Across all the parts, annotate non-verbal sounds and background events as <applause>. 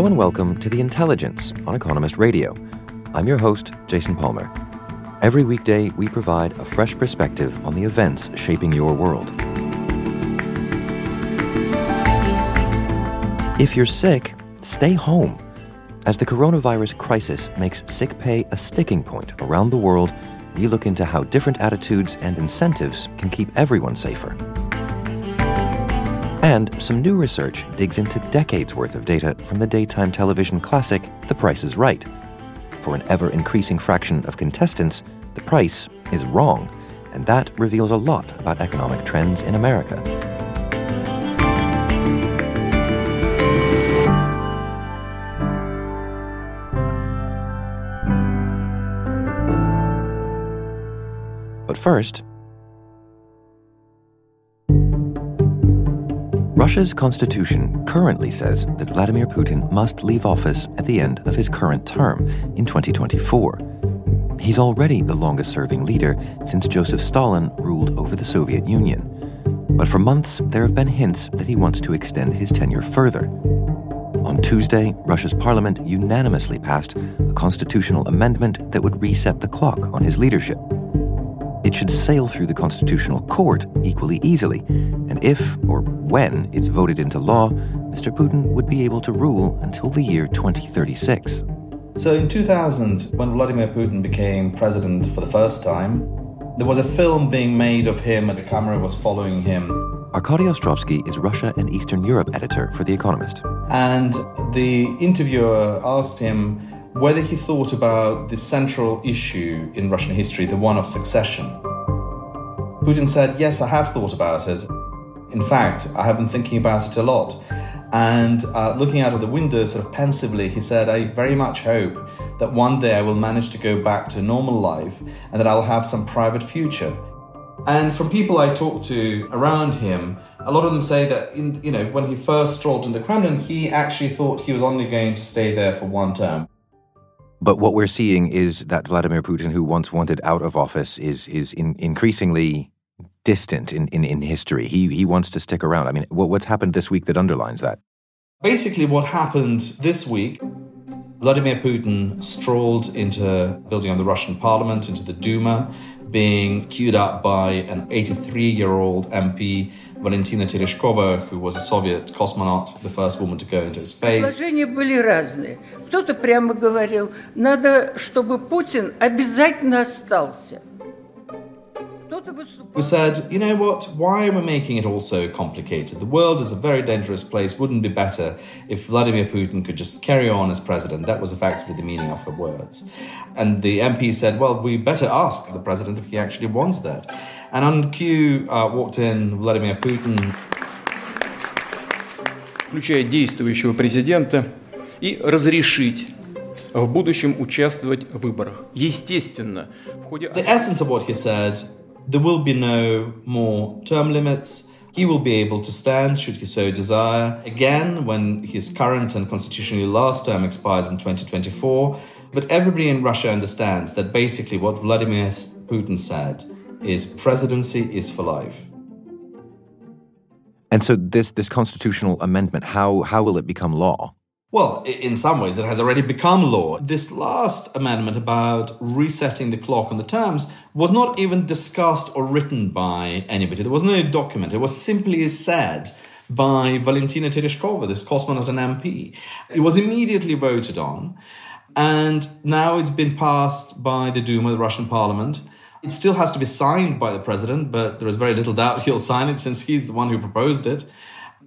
Hello and welcome to The Intelligence on Economist Radio. I'm your host, Jason Palmer. Every weekday, we provide a fresh perspective on the events shaping your world. If you're sick, stay home. As the coronavirus crisis makes sick pay a sticking point around the world, we look into how different attitudes and incentives can keep everyone safer. And some new research digs into decades worth of data from the daytime television classic The Price is Right. For an ever increasing fraction of contestants, the price is wrong, and that reveals a lot about economic trends in America. But first, Russia's constitution currently says that Vladimir Putin must leave office at the end of his current term in 2024. He's already the longest serving leader since Joseph Stalin ruled over the Soviet Union. But for months, there have been hints that he wants to extend his tenure further. On Tuesday, Russia's parliament unanimously passed a constitutional amendment that would reset the clock on his leadership. It should sail through the Constitutional Court equally easily, and if or when it's voted into law, Mr. Putin would be able to rule until the year 2036. So in 2000, when Vladimir Putin became president for the first time, there was a film being made of him and the camera was following him. Arkady Ostrovsky is Russia and Eastern Europe editor for The Economist. And the interviewer asked him whether he thought about the central issue in Russian history, the one of succession. Putin said, Yes, I have thought about it. In fact, I have been thinking about it a lot. And uh, looking out of the window, sort of pensively, he said, I very much hope that one day I will manage to go back to normal life and that I'll have some private future. And from people I talked to around him, a lot of them say that in, you know when he first strolled in the Kremlin, he actually thought he was only going to stay there for one term. But what we're seeing is that Vladimir Putin, who once wanted out of office, is is in, increasingly distant in, in, in history. He he wants to stick around. I mean, what, what's happened this week that underlines that? Basically, what happened this week, Vladimir Putin strolled into building of the Russian parliament, into the Duma, being cued up by an 83 year old MP, Valentina Tereshkova, who was a Soviet cosmonaut, the first woman to go into space. Кто-то прямо говорил, надо, чтобы Путин обязательно остался Who said, you know what, why are we making it all so complicated? The world is a very dangerous place. Wouldn't it be better if Vladimir Putin could just carry on as president? That was effectively the meaning of her words. And the MP said, well, we better ask the president if he actually wants that. And on cue uh, walked in Vladimir Putin. Включая действующего президента, и разрешить в будущем участвовать в выборах. Естественно, в ходе... The essence of what he said there will be no more term limits. He will be able to stand, should he so desire, again when his current and constitutionally last term expires in 2024. But everybody in Russia understands that basically what Vladimir Putin said is presidency is for life. And so this this constitutional amendment, how how will it become law? Well, in some ways, it has already become law. This last amendment about resetting the clock on the terms was not even discussed or written by anybody. There was no document. It was simply said by Valentina Tereshkova, this cosmonaut and MP. It was immediately voted on, and now it's been passed by the Duma, the Russian parliament. It still has to be signed by the president, but there is very little doubt <laughs> he'll sign it since he's the one who proposed it.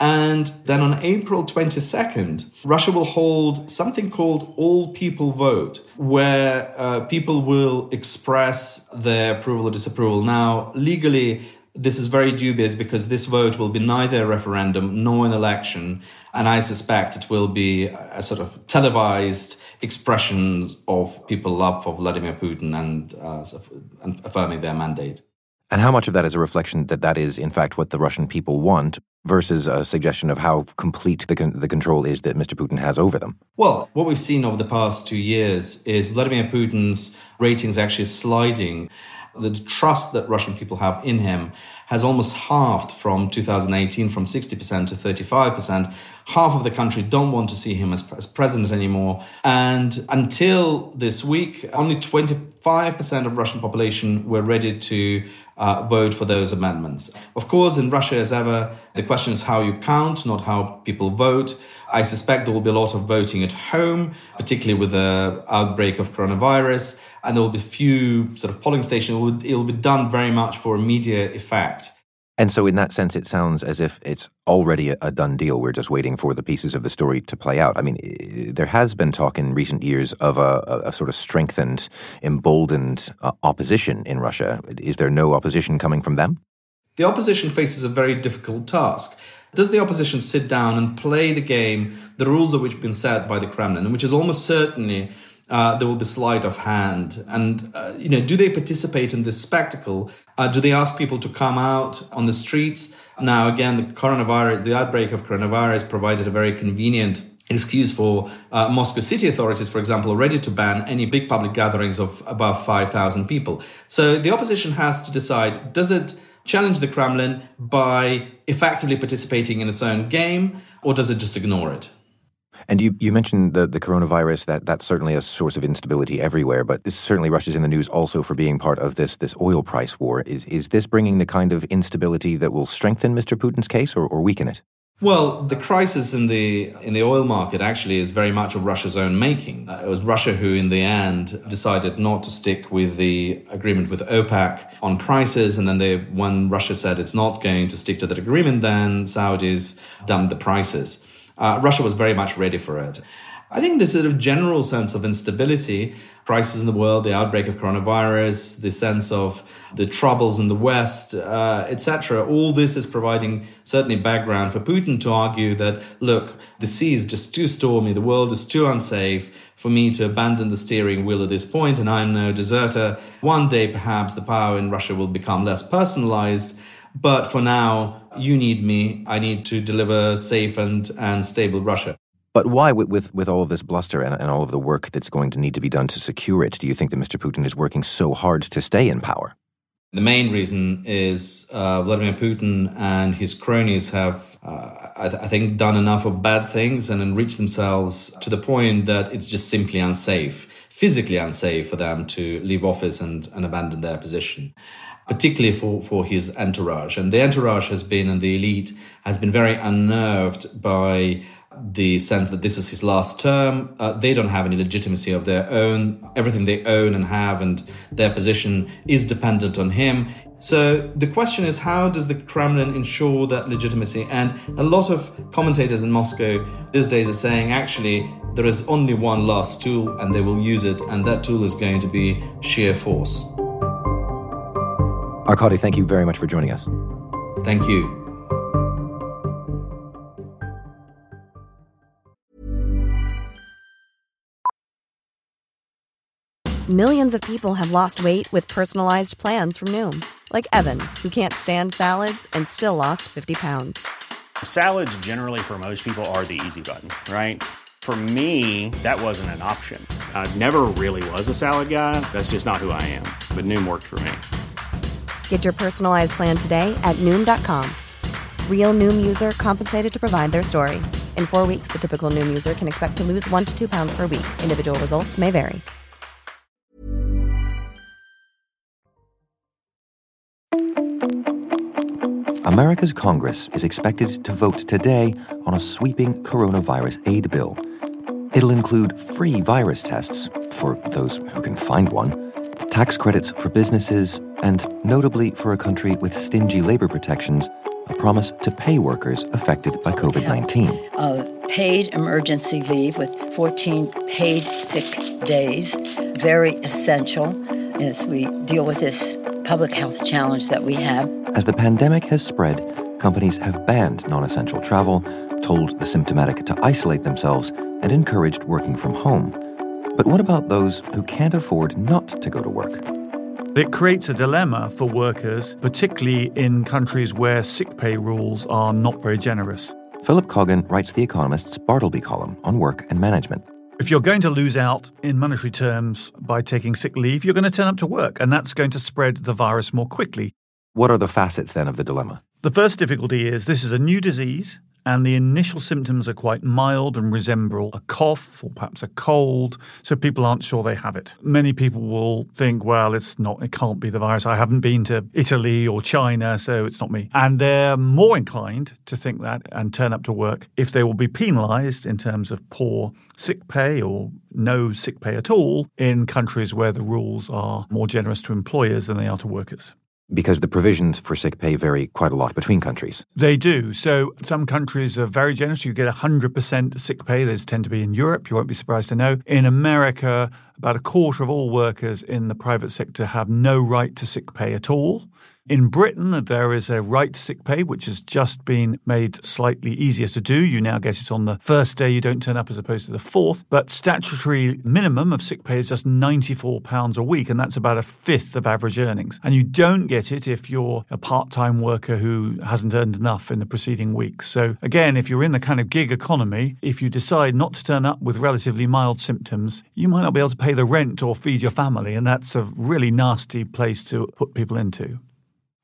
And then on April 22nd, Russia will hold something called All People Vote, where uh, people will express their approval or disapproval. Now, legally, this is very dubious because this vote will be neither a referendum nor an election. And I suspect it will be a sort of televised expressions of people love for Vladimir Putin and, uh, and affirming their mandate. And how much of that is a reflection that that is, in fact, what the Russian people want versus a suggestion of how complete the, con- the control is that Mr. Putin has over them? Well, what we've seen over the past two years is Vladimir Putin's ratings actually sliding. The trust that Russian people have in him has almost halved from 2018 from 60% to 35%. Half of the country don't want to see him as, as president anymore. And until this week, only 25% of Russian population were ready to uh, vote for those amendments. Of course, in Russia, as ever, the question is how you count, not how people vote. I suspect there will be a lot of voting at home, particularly with the outbreak of coronavirus, and there will be few sort of polling stations. It will, it will be done very much for immediate effect. And so, in that sense, it sounds as if it's already a, done deal. We're just waiting for the pieces of the story to play out. I mean, there has been talk in recent years of a, a sort of strengthened, emboldened uh, opposition in Russia. Is there no opposition coming from them? The opposition faces a very difficult task. Does the opposition sit down and play the game, the rules of which have been set by the Kremlin, and which is almost certainly uh, there will be sleight of hand. And, uh, you know, do they participate in this spectacle? Uh, do they ask people to come out on the streets? Now, again, the coronavirus, the outbreak of coronavirus provided a very convenient excuse for uh, Moscow city authorities, for example, already to ban any big public gatherings of above 5,000 people. So the opposition has to decide, does it challenge the Kremlin by effectively participating in its own game, or does it just ignore it? And you, you mentioned the, the coronavirus, that that's certainly a source of instability everywhere, but certainly Russia's in the news also for being part of this, this oil price war. Is, is this bringing the kind of instability that will strengthen Mr. Putin's case or, or weaken it? Well, the crisis in the in the oil market actually is very much of Russia's own making. Uh, it was Russia who, in the end, decided not to stick with the agreement with OPEC on prices, and then they, when Russia said it's not going to stick to that agreement, then Saudis dumped the prices. Uh, Russia was very much ready for it. I think the sort of general sense of instability, crisis in the world, the outbreak of coronavirus, the sense of the troubles in the West, uh, etc. All this is providing certainly background for Putin to argue that look, the sea is just too stormy, the world is too unsafe for me to abandon the steering wheel at this point, and I'm no deserter. One day, perhaps the power in Russia will become less personalized, but for now, you need me. I need to deliver safe and, and stable Russia. But why, with, with, all of this bluster and, and all of the work that's going to need to be done to secure it, do you think that Mr. Putin is working so hard to stay in power? The main reason is uh, Vladimir Putin and his cronies have, uh, I, th- I, think, done enough of bad things and enriched themselves to the point that it's just simply unsafe, physically unsafe for them to leave office and, and abandon their position particularly for, for his entourage. And the entourage has been, and the elite has been very unnerved by the sense that this is his last term. Uh, they don't have any legitimacy of their own. Everything they own and have and their position is dependent on him. So the question is, how does the Kremlin ensure that legitimacy? And a lot of commentators in Moscow these days are saying, actually, there is only one last tool and they will use it. And that tool is going to be sheer force. Arkady, thank you very much for joining us. Thank you. Millions of people have lost weight with personalized plans from Noom, like Evan, who can't stand salads and still lost 50 pounds. Salads, generally, for most people, are the easy button, right? For me, that wasn't an option. I never really was a salad guy. That's just not who I am. But Noom worked for me. Get your personalized plan today at noom.com. Real noom user compensated to provide their story. In four weeks, the typical noom user can expect to lose one to two pounds per week. Individual results may vary. America's Congress is expected to vote today on a sweeping coronavirus aid bill. It'll include free virus tests for those who can find one tax credits for businesses, and notably for a country with stingy labor protections, a promise to pay workers affected by COVID 19. Uh, paid emergency leave with 14 paid sick days, very essential as we deal with this public health challenge that we have. As the pandemic has spread, companies have banned non essential travel, told the symptomatic to isolate themselves, and encouraged working from home. But what about those who can't afford not to go to work? It creates a dilemma for workers, particularly in countries where sick pay rules are not very generous. Philip Coggan writes The Economist's Bartleby column on work and management. If you're going to lose out in monetary terms by taking sick leave, you're going to turn up to work, and that's going to spread the virus more quickly. What are the facets then of the dilemma? The first difficulty is this is a new disease, and the initial symptoms are quite mild and resemble a cough or perhaps a cold, so people aren't sure they have it. Many people will think, well, it's not, it can't be the virus. I haven't been to Italy or China, so it's not me. And they're more inclined to think that and turn up to work if they will be penalized in terms of poor sick pay or no sick pay at all in countries where the rules are more generous to employers than they are to workers because the provisions for sick pay vary quite a lot between countries. They do. So some countries are very generous. You get 100% sick pay. Those tend to be in Europe. You won't be surprised to know. In America, about a quarter of all workers in the private sector have no right to sick pay at all. In Britain, there is a right to sick pay, which has just been made slightly easier to do. You now get it on the first day you don't turn up as opposed to the fourth. But statutory minimum of sick pay is just £94 a week, and that's about a fifth of average earnings. And you don't get it if you're a part time worker who hasn't earned enough in the preceding weeks. So, again, if you're in the kind of gig economy, if you decide not to turn up with relatively mild symptoms, you might not be able to pay the rent or feed your family, and that's a really nasty place to put people into.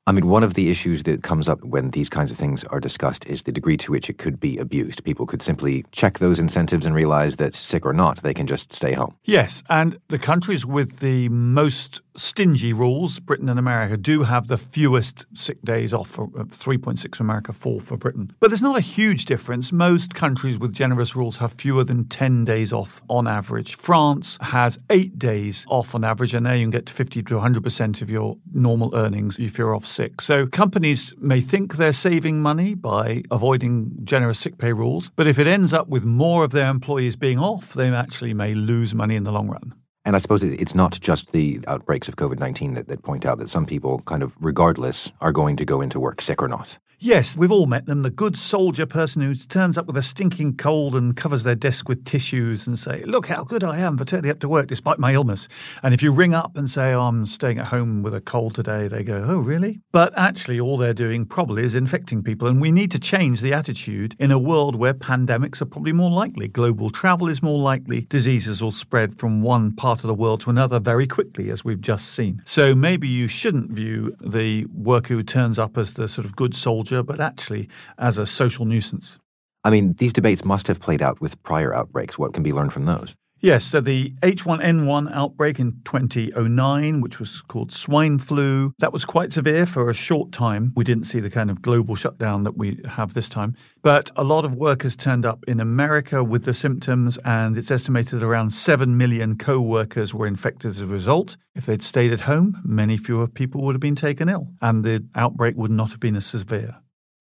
I mean, one of the issues that comes up when these kinds of things are discussed is the degree to which it could be abused. People could simply check those incentives and realize that, sick or not, they can just stay home. Yes, and the countries with the most stingy rules, Britain and America, do have the fewest sick days off, uh, 3.6 for America, 4 for Britain. But there's not a huge difference. Most countries with generous rules have fewer than 10 days off on average. France has 8 days off on average, and there you can get to 50 to 100% of your normal earnings if you're off sick. So companies may think they're saving money by avoiding generous sick pay rules, but if it ends up with more of their employees being off, they actually may lose money in the long run. And I suppose it's not just the outbreaks of COVID 19 that, that point out that some people, kind of regardless, are going to go into work sick or not. Yes, we've all met them. The good soldier person who turns up with a stinking cold and covers their desk with tissues and say, "Look how good I am for turning up to work despite my illness." And if you ring up and say, oh, "I'm staying at home with a cold today," they go, "Oh, really?" But actually, all they're doing probably is infecting people. And we need to change the attitude in a world where pandemics are probably more likely. Global travel is more likely. Diseases will spread from one part of the world to another very quickly, as we've just seen. So maybe you shouldn't view the worker who turns up as the sort of good soldier soldier, but actually as a social nuisance. I mean, these debates must have played out with prior outbreaks. What can be learned from those? Yes, so the H1N1 outbreak in 2009, which was called swine flu, that was quite severe for a short time. We didn't see the kind of global shutdown that we have this time. But a lot of workers turned up in America with the symptoms, and it's estimated that around 7 million co workers were infected as a result. If they'd stayed at home, many fewer people would have been taken ill, and the outbreak would not have been as severe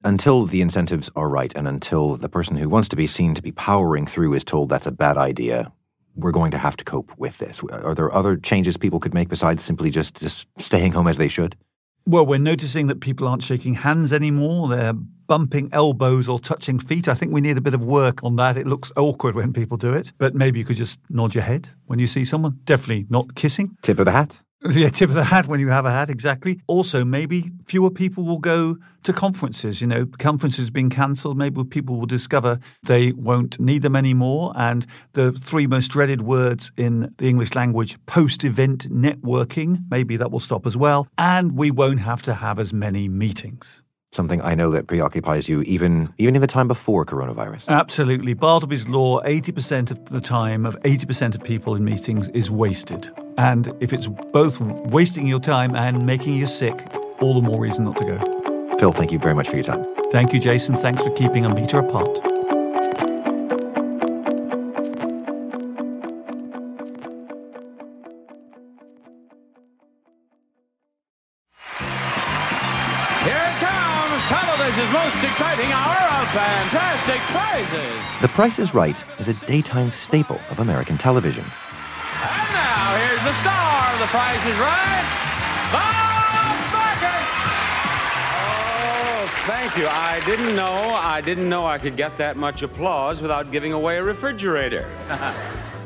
until the incentives are right and until the person who wants to be seen to be powering through is told that's a bad idea, we're going to have to cope with this. Are there other changes people could make besides simply just, just staying home as they should? Well, we're noticing that people aren't shaking hands anymore. They're bumping elbows or touching feet. I think we need a bit of work on that. It looks awkward when people do it, but maybe you could just nod your head when you see someone. Definitely not kissing. Tip of the hat. Yeah, tip of the hat when you have a hat, exactly. Also, maybe fewer people will go to conferences. You know, conferences being cancelled, maybe people will discover they won't need them anymore. And the three most dreaded words in the English language, post event networking, maybe that will stop as well. And we won't have to have as many meetings something I know that preoccupies you even even in the time before coronavirus. Absolutely. Bartleby's law, 80% of the time of 80% of people in meetings is wasted. And if it's both wasting your time and making you sick, all the more reason not to go. Phil, thank you very much for your time. Thank you, Jason. Thanks for keeping a meter apart. The Price is Right is a daytime staple of American television. And now, here's the star of The Price is Right, Bob Barker. Oh, thank you. I didn't know. I didn't know I could get that much applause without giving away a refrigerator.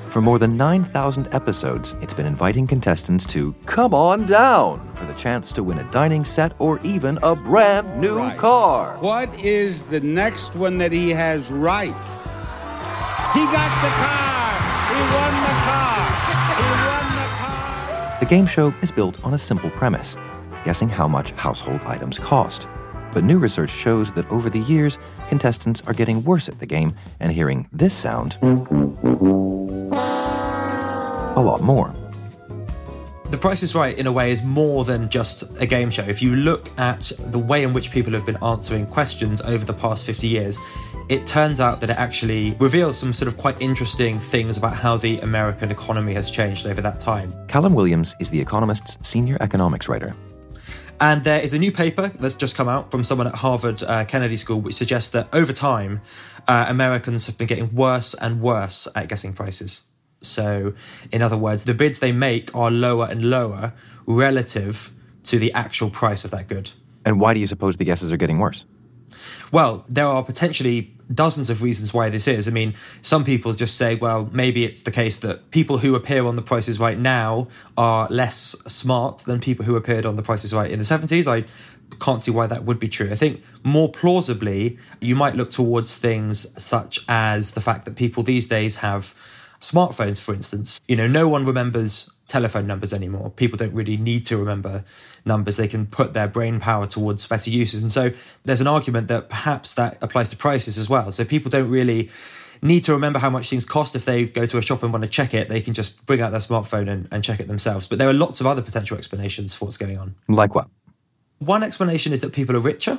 For more than 9,000 episodes, it's been inviting contestants to come on down for the chance to win a dining set or even a brand new Right. car. What is the next one that he has right? He got the car. He won the car. He won the car. The game show is built on a simple premise guessing how much household items cost. But new research shows that over the years, contestants are getting worse at the game and hearing this sound a lot more. The Price is Right, in a way, is more than just a game show. If you look at the way in which people have been answering questions over the past 50 years, it turns out that it actually reveals some sort of quite interesting things about how the American economy has changed over that time. Callum Williams is The Economist's senior economics writer. And there is a new paper that's just come out from someone at Harvard uh, Kennedy School, which suggests that over time, uh, Americans have been getting worse and worse at guessing prices. So, in other words, the bids they make are lower and lower relative to the actual price of that good. And why do you suppose the guesses are getting worse? Well, there are potentially dozens of reasons why this is. I mean, some people just say, well, maybe it's the case that people who appear on the Price is Right now are less smart than people who appeared on the Price is Right in the 70s. I can't see why that would be true. I think more plausibly, you might look towards things such as the fact that people these days have smartphones, for instance. You know, no one remembers telephone numbers anymore. People don't really need to remember numbers. They can put their brain power towards better uses. And so there's an argument that perhaps that applies to prices as well. So people don't really need to remember how much things cost. If they go to a shop and want to check it, they can just bring out their smartphone and, and check it themselves. But there are lots of other potential explanations for what's going on. Like what? One explanation is that people are richer.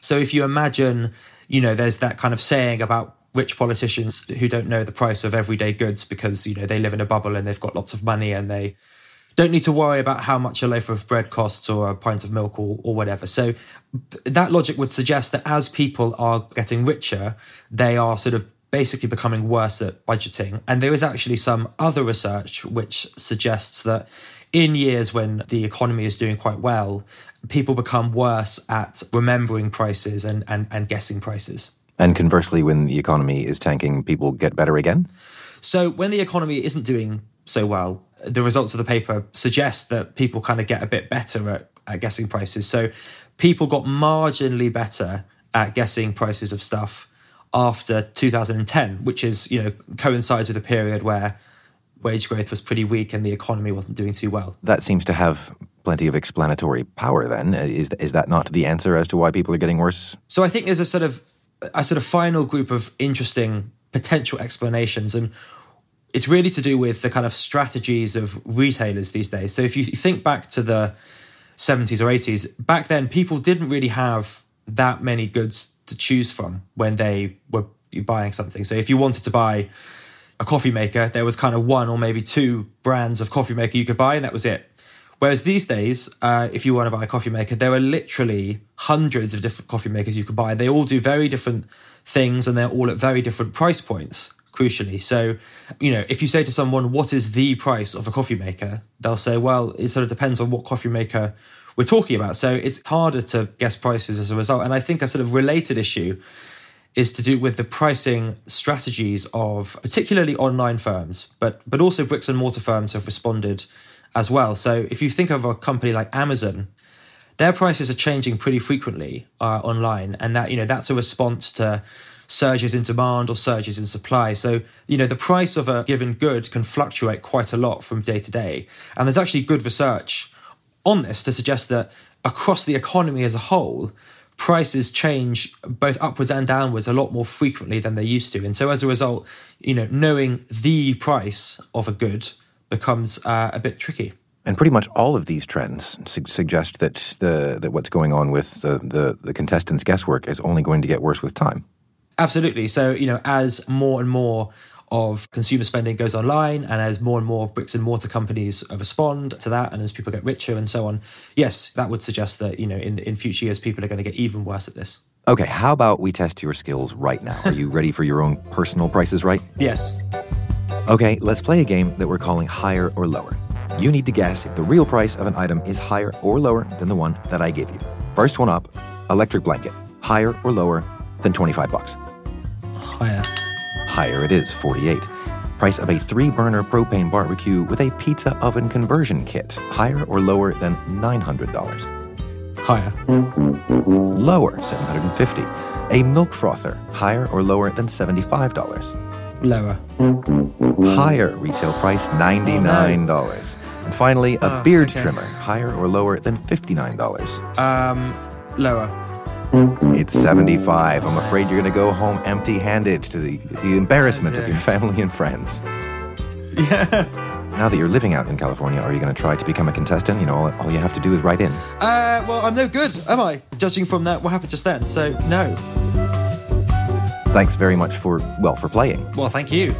So if you imagine, you know, there's that kind of saying about rich politicians who don't know the price of everyday goods because, you know, they live in a bubble and they've got lots of money and they don't need to worry about how much a loaf of bread costs or a pint of milk or, or whatever. So that logic would suggest that as people are getting richer, they are sort of basically becoming worse at budgeting. And there is actually some other research which suggests that in years when the economy is doing quite well, people become worse at remembering prices and, and, and guessing prices. And conversely, when the economy is tanking, people get better again? So when the economy isn't doing so well, the results of the paper suggest that people kind of get a bit better at, at guessing prices. So people got marginally better at guessing prices of stuff after 2010, which is, you know, coincides with a period where wage growth was pretty weak and the economy wasn't doing too well. That seems to have plenty of explanatory power then. Is, is that not the answer as to why people are getting worse? So I think there's a sort of a sort of final group of interesting potential explanations and it's really to do with the kind of strategies of retailers these days. So if you think back to the 70s or 80s, back then people didn't really have that many goods to choose from when they were buying something. So if you wanted to buy a coffee maker, there was kind of one or maybe two brands of coffee maker you could buy, and that was it. Whereas these days, uh, if you want to buy a coffee maker, there are literally hundreds of different coffee makers you could buy. They all do very different things, and they're all at very different price points. Crucially, so you know, if you say to someone, "What is the price of a coffee maker?" they'll say, "Well, it sort of depends on what coffee maker we're talking about." So it's harder to guess prices as a result. And I think a sort of related issue is to do with the pricing strategies of particularly online firms, but but also bricks and mortar firms have responded as well. So if you think of a company like Amazon, their prices are changing pretty frequently uh, online, and that you know that's a response to surges in demand or surges in supply. So you know the price of a given good can fluctuate quite a lot from day to day, and there's actually good research on this to suggest that across the economy as a whole, prices change both upwards and downwards a lot more frequently than they used to. And so as a result, you know, knowing the price of a good becomes uh, a bit tricky. And pretty much all of these trends su- suggest that the that what's going on with the, the, the contestants' guesswork is only going to get worse with time. Absolutely. So, you know, as more and more of consumer spending goes online and as more and more of bricks and mortar companies respond to that and as people get richer and so on, yes, that would suggest that, you know, in, in future years, people are going to get even worse at this. Okay, how about we test your skills right now? Are you ready for your own personal Price is Right? Yes. Okay, let's play a game that we're calling higher or lower. You need to guess if the real price of an item is higher or lower than the one that I give you. First one up, electric blanket. Higher or lower than 25 bucks? Higher. Higher it is, 48. Price of a three burner propane barbecue with a pizza oven conversion kit. Higher or lower than $900? Higher. Lower, 750. A milk frother. Higher or lower than $75? Lower. Higher retail price, $99. And finally, a Oh, beard okay. trimmer. Higher or lower than $59? Um, lower. It's 75. I'm afraid you're going to go home empty handed to the, the embarrassment of your family and friends. Yeah. Now that you're living out in California, are you going to try to become a contestant? You know, all, all you have to do is write in. Uh, well, I'm no good, am I? Judging from that, what happened just then. So, no. Thanks very much for, well, for playing. Well, thank you.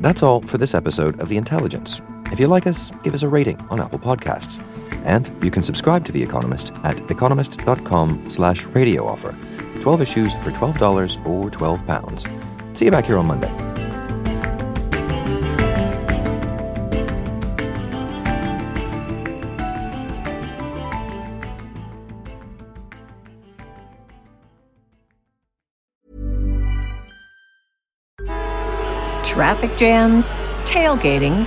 That's all for this episode of The Intelligence. If you like us, give us a rating on Apple Podcasts. And you can subscribe to The Economist at economist.com slash radio offer. 12 issues for $12 or £12. See you back here on Monday. Traffic jams, tailgating,